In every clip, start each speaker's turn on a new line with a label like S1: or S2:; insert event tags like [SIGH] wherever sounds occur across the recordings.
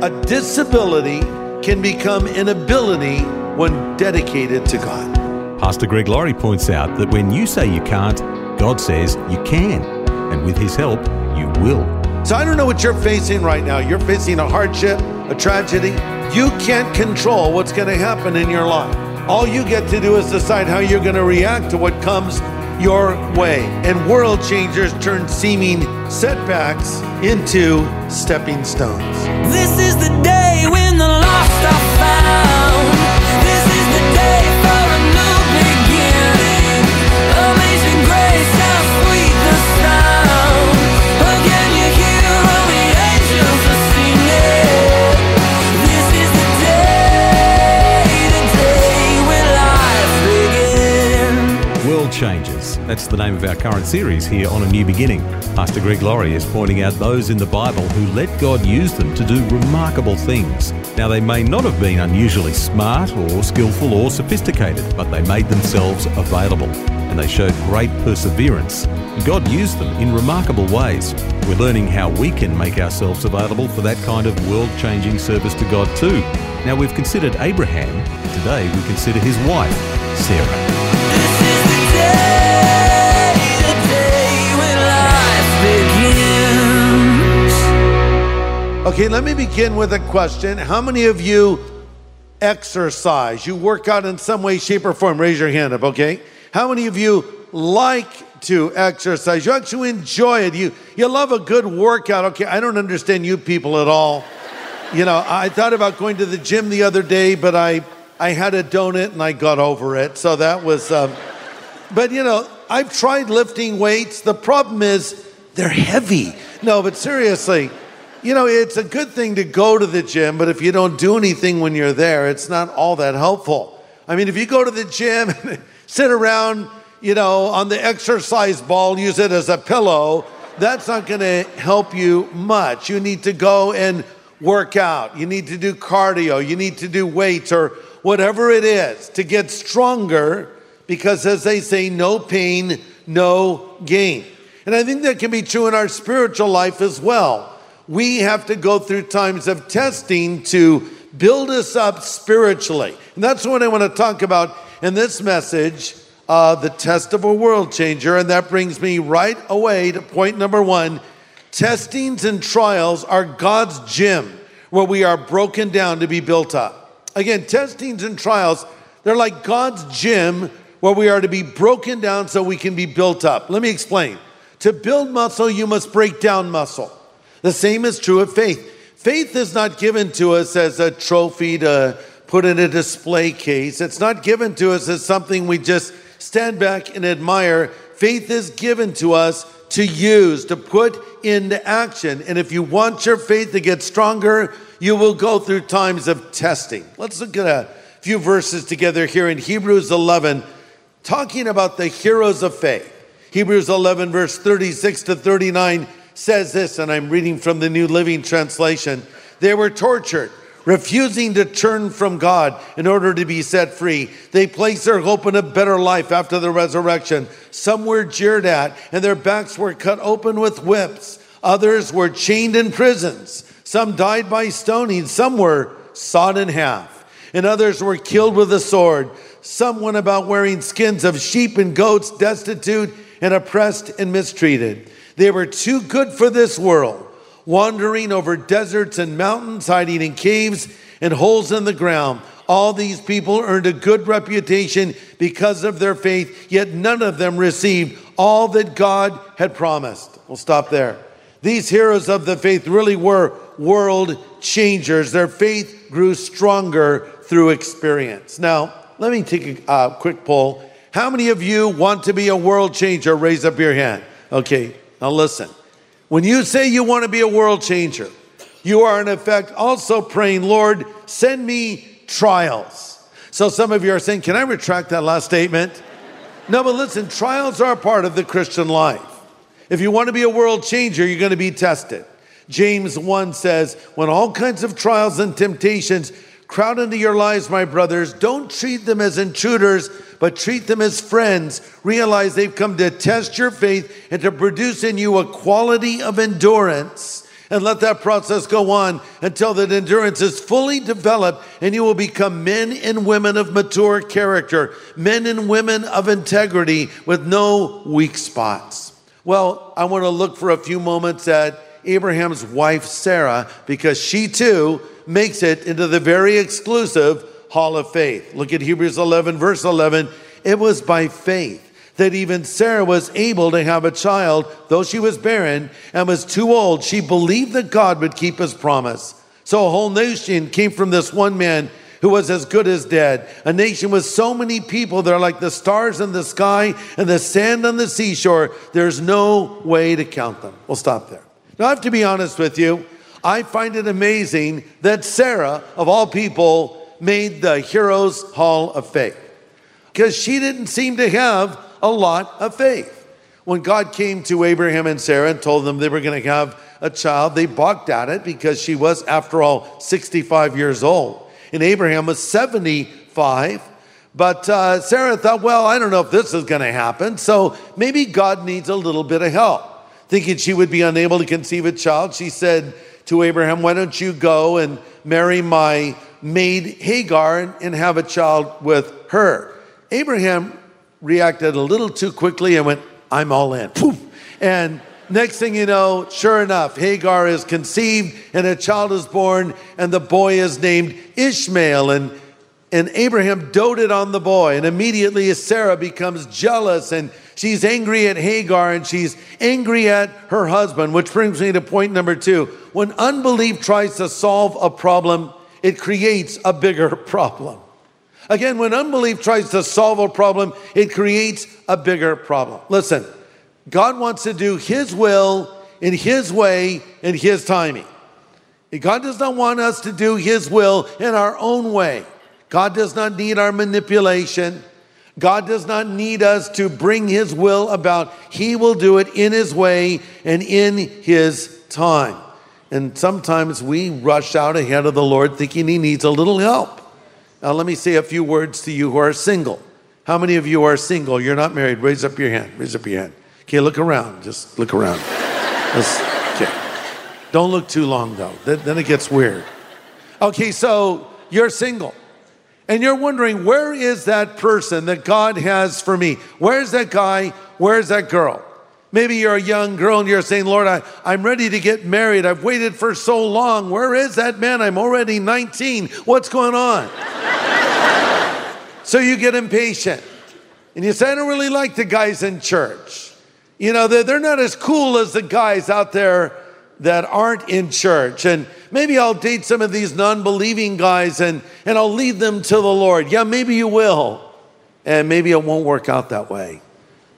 S1: A disability can become an ability when dedicated to God.
S2: Pastor Greg Laurie points out that when you say you can't, God says you can, and with His help, you will.
S1: So I don't know what you're facing right now. You're facing a hardship, a tragedy. You can't control what's going to happen in your life. All you get to do is decide how you're going to react to what comes your way. And world changers turn seeming setbacks into stepping stones.
S3: This is the day
S2: Changers. That's the name of our current series here on A New Beginning. Pastor Greg Laurie is pointing out those in the Bible who let God use them to do remarkable things. Now, they may not have been unusually smart or skillful or sophisticated, but they made themselves available and they showed great perseverance. God used them in remarkable ways. We're learning how we can make ourselves available for that kind of world changing service to God, too. Now, we've considered Abraham. Today, we consider his wife, Sarah.
S1: Okay, let me begin with a question. How many of you exercise? You work out in some way, shape, or form? Raise your hand up, okay? How many of you like to exercise? You actually enjoy it. You, you love a good workout. Okay, I don't understand you people at all. You know, I thought about going to the gym the other day, but I, I had a donut and I got over it. So that was, um, but you know, I've tried lifting weights. The problem is they're heavy. No, but seriously, you know, it's a good thing to go to the gym, but if you don't do anything when you're there, it's not all that helpful. I mean, if you go to the gym [LAUGHS] and sit around, you know, on the exercise ball, use it as a pillow, that's not going to help you much. You need to go and work out. You need to do cardio. You need to do weights or whatever it is to get stronger because, as they say, no pain, no gain. And I think that can be true in our spiritual life as well. We have to go through times of testing to build us up spiritually. And that's what I want to talk about in this message uh, the test of a world changer. And that brings me right away to point number one testings and trials are God's gym where we are broken down to be built up. Again, testings and trials, they're like God's gym where we are to be broken down so we can be built up. Let me explain. To build muscle, you must break down muscle. The same is true of faith. Faith is not given to us as a trophy to put in a display case. It's not given to us as something we just stand back and admire. Faith is given to us to use, to put into action. And if you want your faith to get stronger, you will go through times of testing. Let's look at a few verses together here in Hebrews 11, talking about the heroes of faith. Hebrews 11, verse 36 to 39 says this, and I'm reading from the New Living Translation. They were tortured, refusing to turn from God in order to be set free. They placed their hope in a better life after the resurrection. Some were jeered at, and their backs were cut open with whips. Others were chained in prisons. Some died by stoning. Some were sawed in half, and others were killed with a sword. Some went about wearing skins of sheep and goats, destitute and oppressed and mistreated. They were too good for this world, wandering over deserts and mountains, hiding in caves and holes in the ground. All these people earned a good reputation because of their faith, yet none of them received all that God had promised. We'll stop there. These heroes of the faith really were world changers. Their faith grew stronger through experience. Now, let me take a uh, quick poll. How many of you want to be a world changer? Raise up your hand. Okay, now listen. When you say you want to be a world changer, you are in effect also praying, Lord, send me trials. So some of you are saying, Can I retract that last statement? No, but listen, trials are a part of the Christian life. If you want to be a world changer, you're going to be tested. James 1 says, When all kinds of trials and temptations crowd into your lives, my brothers, don't treat them as intruders, but treat them as friends. Realize they've come to test your faith and to produce in you a quality of endurance. And let that process go on until that endurance is fully developed and you will become men and women of mature character, men and women of integrity with no weak spots. Well, I want to look for a few moments at Abraham's wife, Sarah, because she too makes it into the very exclusive hall of faith. Look at Hebrews 11, verse 11. It was by faith that even Sarah was able to have a child, though she was barren and was too old. She believed that God would keep his promise. So a whole nation came from this one man who was as good as dead. A nation with so many people that are like the stars in the sky and the sand on the seashore. There's no way to count them. We'll stop there. Now, I have to be honest with you. I find it amazing that Sarah, of all people, made the Heroes Hall of Faith because she didn't seem to have a lot of faith. When God came to Abraham and Sarah and told them they were going to have a child, they balked at it because she was, after all, 65 years old. And Abraham was 75. But uh, Sarah thought, well, I don't know if this is going to happen. So maybe God needs a little bit of help. Thinking she would be unable to conceive a child, she said to Abraham, Why don't you go and marry my maid Hagar and, have a child with her? Abraham reacted a little too quickly and went, I'm all in. And next thing you know, sure enough, Hagar is conceived and a child is born, and the boy is named Ishmael. And, and Abraham doted on the boy, and immediately Sarah becomes jealous and she's angry at Hagar and she's angry at her husband, which brings me to point number two. When unbelief tries to solve a problem, it creates a bigger [LAUGHS] problem. Again, when unbelief tries to solve a problem, it creates a bigger problem. Listen, God wants to do His will in His way in His timing. God does not want us to do His will in our own way. God does not need our manipulation. God does not need us to bring His will about. He will do it in His way and in His time. And sometimes we rush out ahead of the Lord thinking He needs a little help. Now, let me say a few words to you who are single. How many of you are single? You're not married. Raise up your hand. Raise up your hand. Okay, look around. Just look around. Okay. Don't look too long, though. Then it gets weird. Okay, so you're single. And you're wondering, where is that person that God has for me? Where's that guy? Where's that girl? Maybe you're a young girl and you're saying, Lord, I, I'm ready to get married. I've waited for so long. Where is that man? I'm already 19. What's going on? so you get impatient. And you say, I don't really like the guys in church. You know, they're, they're not as cool as the guys out there that aren't in church. And maybe I'll date some of these non believing guys and, and I'll lead them to the Lord. Yeah, maybe you will. And maybe it won't work out that way.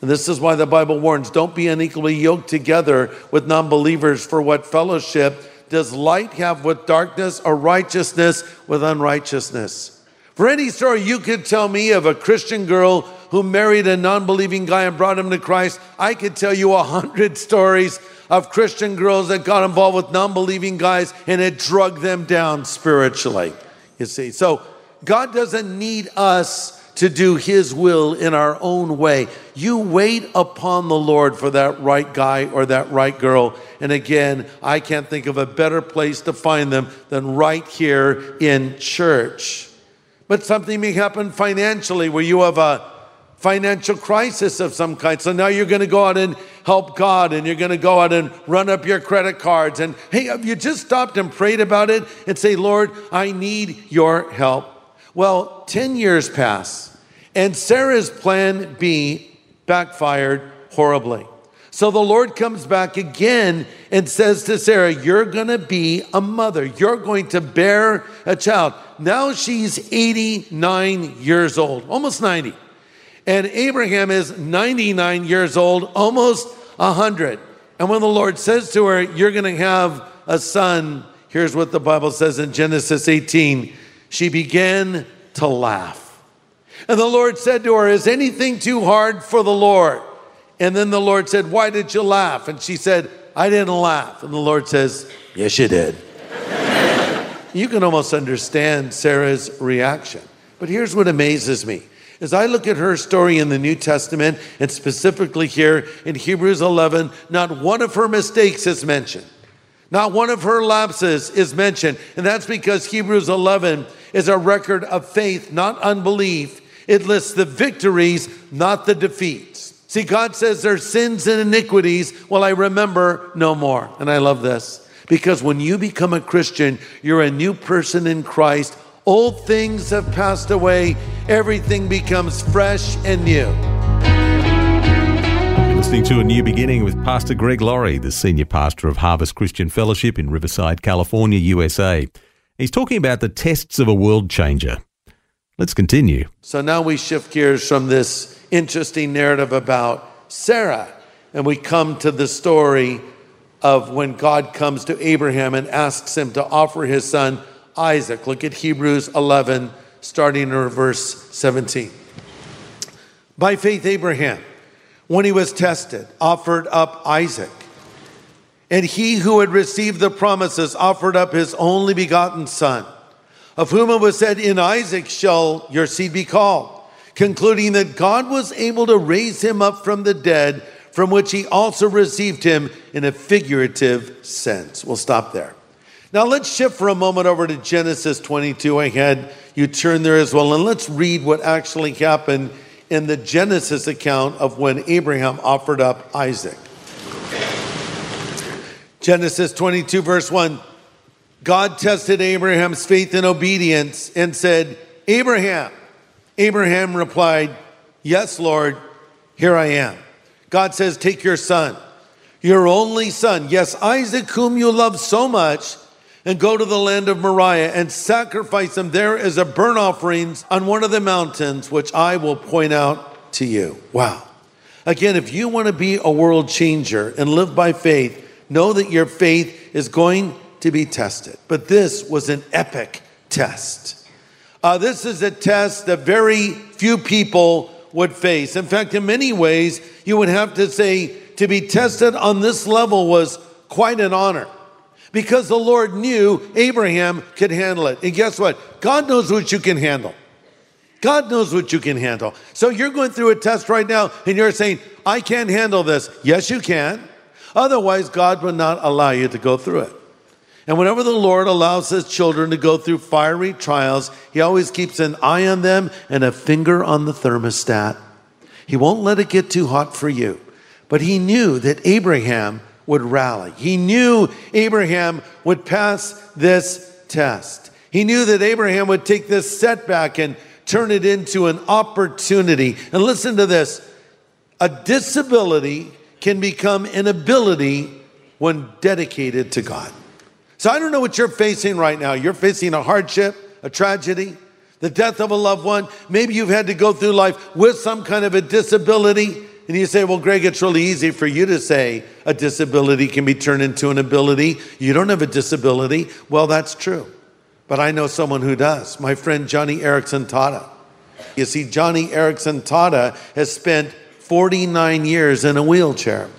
S1: And this is why the Bible warns don't be unequally yoked together with non believers, for what fellowship does light have with darkness or righteousness with unrighteousness? For any story you could tell me of a Christian girl who married a non believing guy and brought him to Christ, I could tell you a hundred stories of Christian girls that got involved with non believing guys and it drug them down spiritually. You see, so God doesn't need us to do His will in our own way. You wait upon the Lord for that right guy or that right girl. And again, I can't think of a better place to find them than right here in church. But something may happen financially where you have a financial crisis of some kind. So now you're going to go out and help God and you're going to go out and run up your credit cards. And hey, have you just stopped and prayed about it and say, Lord, I need your help? Well, 10 years pass, and Sarah's plan B backfired horribly. So the Lord comes back again and says to Sarah, You're going to be a mother. You're going to bear a child. Now she's 89 years old, almost 90. And Abraham is 99 years old, almost 100. And when the Lord says to her, You're going to have a son, here's what the Bible says in Genesis 18 she began to laugh. And the Lord said to her, Is anything too hard for the Lord? And then the Lord said, Why did you laugh? And she said, I didn't laugh. And the Lord says, Yes, you did. you can almost understand Sarah's reaction. But here's what amazes me. As I look at her story in the New Testament, and specifically here in Hebrews 11, not one of her mistakes is mentioned. Not one of her lapses is mentioned. And that's because Hebrews 11 is a record of faith, not unbelief. It lists the victories, not the defeats. See, God says there's sins and iniquities. Well, I remember no more. And I love this because when you become a Christian, you're a new person in Christ. Old things have passed away, everything becomes fresh and new.
S2: Listening to A New Beginning with Pastor Greg Laurie, the senior pastor of Harvest Christian Fellowship in Riverside, California, USA. He's talking about the tests of a world changer. Let's continue.
S1: So now we shift gears from this interesting narrative about Sarah and we come to the story of when God comes to Abraham and asks him to offer his son Isaac. Look at Hebrews 11, starting in verse 17. By faith, Abraham, when he was tested, offered up Isaac. And he who had received the promises offered up his only begotten son, of whom it was said, In Isaac shall your seed be called, concluding that God was able to raise him up from the dead, from which he also received him in a figurative sense. We'll stop there. Now let's shift for a moment over to Genesis 22. I had you turn there as well, and let's read what actually happened in the Genesis account of when Abraham offered up Isaac. Genesis 22, verse 1. God tested Abraham's faith and obedience and said, Abraham. Abraham replied, Yes, Lord, here I am. God says, Take your son, your only son, yes, Isaac, whom you love so much, and go to the land of Moriah and sacrifice them there as a burnt offering on one of the mountains, which I will point out to you. Wow. Again, if you want to be a world changer and live by faith, know that your faith is going to be tested. But this was an epic test. Uh, this is a test that very few people would face. In fact, in many ways, you would have to say to be tested on this level was quite an honor because the Lord knew Abraham could handle it. And guess what? God knows what you can handle. God knows what you can handle. So you're going through a test right now and you're saying, I can't handle this. Yes, you can. Otherwise, God would not allow you to go through it. And whenever the Lord allows his children to go through fiery trials, he always keeps an eye on them and a finger on the thermostat. He won't let it get too hot for you. But he knew that Abraham would rally. He knew Abraham would pass this test. He knew that Abraham would take this setback and turn it into an opportunity. And listen to this a disability can become an ability when dedicated to God. So I don't know what you're facing right now. You're facing a hardship, a tragedy, the death of a loved one. Maybe you've had to go through life with some kind of a disability. And you say, well, Greg, it's really easy for you to say a disability can be turned into an ability. You don't have a disability. Well, that's true. But I know someone who does. My friend Joni Eareckson Tada. You see, Joni Eareckson Tada has spent 49 years in a wheelchair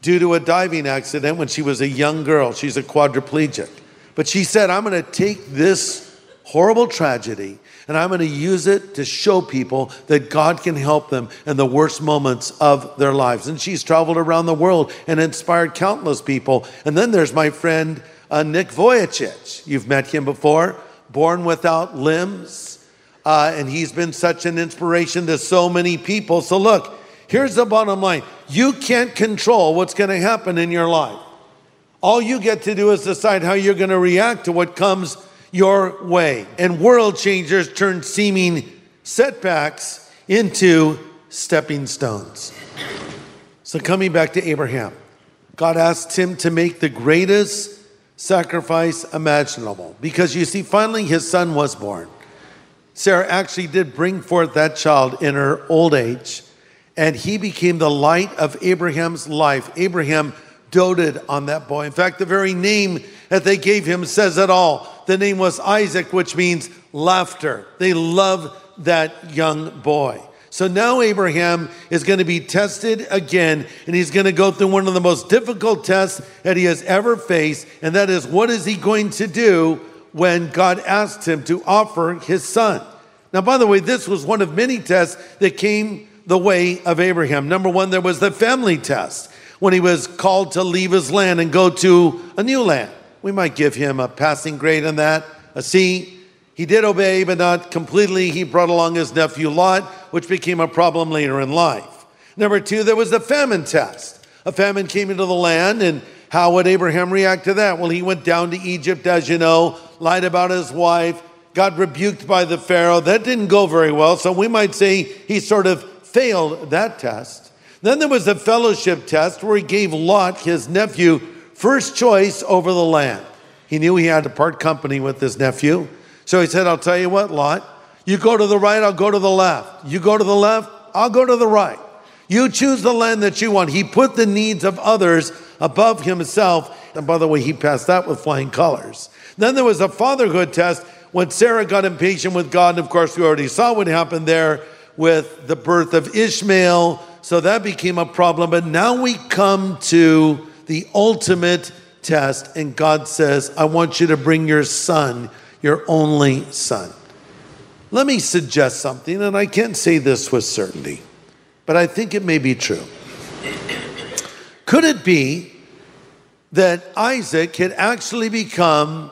S1: due to a diving accident when she was a young girl. She's a quadriplegic. But she said, I'm going to take this horrible tragedy and I'm going to use it to show people that God can help them in the worst moments of their lives. And she's traveled around the world and inspired countless people. And then there's my friend uh, Nick Vujicic. You've met him before, born without limbs. Uh, and he's been such an inspiration to so many people. So, look, here's the bottom line you can't control what's going to happen in your life. All you get to do is decide how you're going to react to what comes your way. And world changers turn seeming setbacks into stepping stones. So, coming back to Abraham, God asked him to make the greatest sacrifice imaginable because you see, finally his son was born. Sarah actually did bring forth that child in her old age, and he became the light of Abraham's life. Abraham doted on that boy. In fact, the very name that they gave him says it all. The name was Isaac, which means laughter. They love that young boy. So now Abraham is going to be tested again, and he's going to go through one of the most difficult tests that he has ever faced, and that is what is he going to do when God asked him to offer his son? Now, by the way, this was one of many tests that came the way of Abraham. Number one, there was the family test when he was called to leave his land and go to a new land. We might give him a passing grade on that, uh, a C. He did obey, but not completely. He brought along his nephew Lot, which became a problem later in life. Number two, there was the famine test. A famine came into the land, and how would Abraham react to that? Well, he went down to Egypt, as you know, lied about his wife, got rebuked by the Pharaoh. That didn't go very well, so we might say he sort of failed that test. Then there was a fellowship test where he gave Lot, his nephew, first choice over the land. He knew he had to part company with his nephew. So he said, I'll tell you what, Lot, you go to the right, I'll go to the left. You go to the left, I'll go to the right. You choose the land that you want. He put the needs of others above himself. And by the way, he passed that with flying colors. Then there was a fatherhood test when Sarah got impatient with God. And of course, we already saw what happened there with the birth of Ishmael. So that became a problem. But now we come to the ultimate test. And God says, I want you to bring your son your only son. Let me suggest something, and I can't say this with certainty, but I think it may be true. Could it be that Isaac had actually become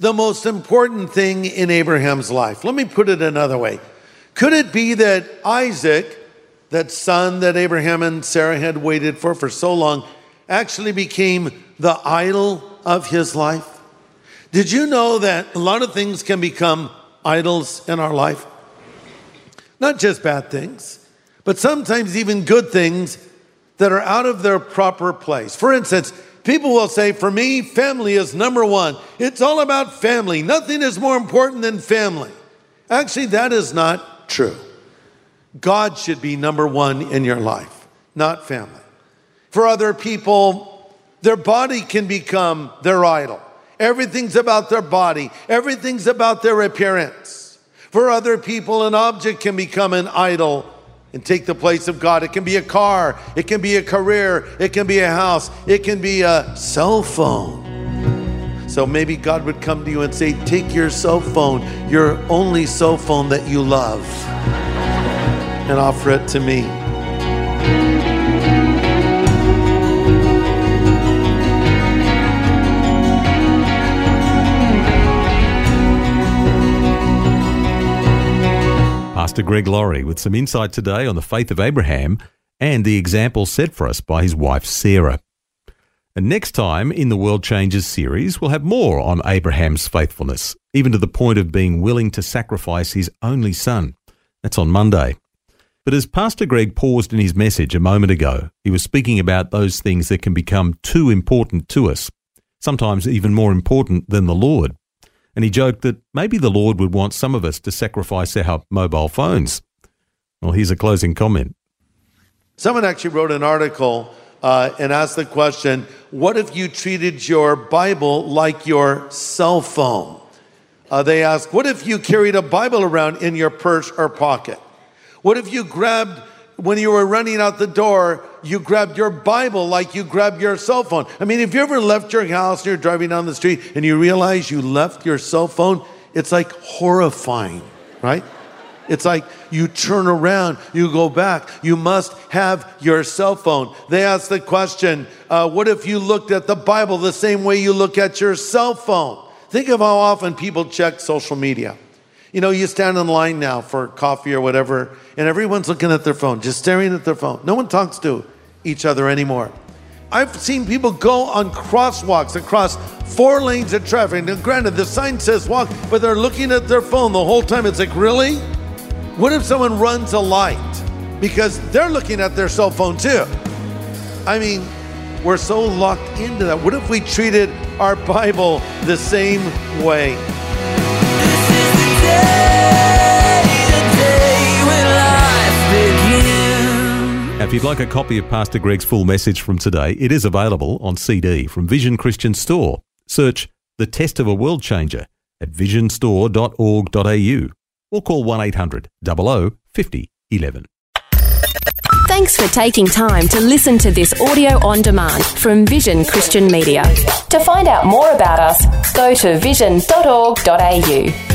S1: the most important thing in Abraham's life? Let me put it another way. Could it be that Isaac, that son that Abraham and Sarah had waited for for so long, actually became the idol of his life? Did you know that a lot of things can become idols in our life? Not just bad things, but sometimes even good things that are out of their proper place. For instance, people will say, For me, family is number one. It's all about family. Nothing is more important than family. Actually, that is not true. God should be number one in your life, not family. For other people, their body can become their idol. Everything's about their body, everything's about their appearance. For other people, an object can become an idol and take the place of God. It can be a car, it can be a career, it can be a house, it can be a cell phone. So maybe God would come to you and say, Take your cell phone, your only cell phone that you love, and offer it to me.
S2: Pastor Greg Laurie with some insight today on the faith of Abraham and the example set for us by his wife Sarah. And next time in the World Changers series, we'll have more on Abraham's faithfulness, even to the point of being willing to sacrifice his only son. That's on Monday. But as Pastor Greg paused in his message a moment ago, he was speaking about those things that can become too important to us, sometimes even more important than the Lord and he joked that maybe the Lord would want some of us to sacrifice our mobile phones. Well, here's a closing comment.
S1: Someone actually wrote an article uh, and asked the question What if you treated your Bible like your cell phone? Uh, they asked, What if you carried a Bible around in your purse or pocket? What if you grabbed when you were running out the door, you grabbed your Bible like you grabbed your cell phone. I mean, if you ever left your house and you're driving down the street and you realize you left your cell phone, it's like horrifying, right? It's like you turn around, you go back. You must have your cell phone. They asked the question uh, what if you looked at the Bible the same way you look at your cell phone? Think of how often people check social media. You know, you stand in line now for coffee or whatever, and everyone's looking at their phone, just staring at their phone. No one talks to each other anymore. I've seen people go on crosswalks across four lanes of traffic. Now, granted, the sign says walk, but they're looking at their phone the whole time. It's like, really? What if someone runs a light? Because they're looking at their cell phone too. I mean, we're so locked into that. What if we treated our Bible the same way?
S2: If you'd like a copy of Pastor Greg's full message from today, it is available on CD from Vision Christian Store. Search The Test of a World Changer at visionstore.org.au or call 1 800 00 50 11.
S4: Thanks for taking time to listen to this audio on demand from Vision Christian Media. To find out more about us, go to vision.org.au.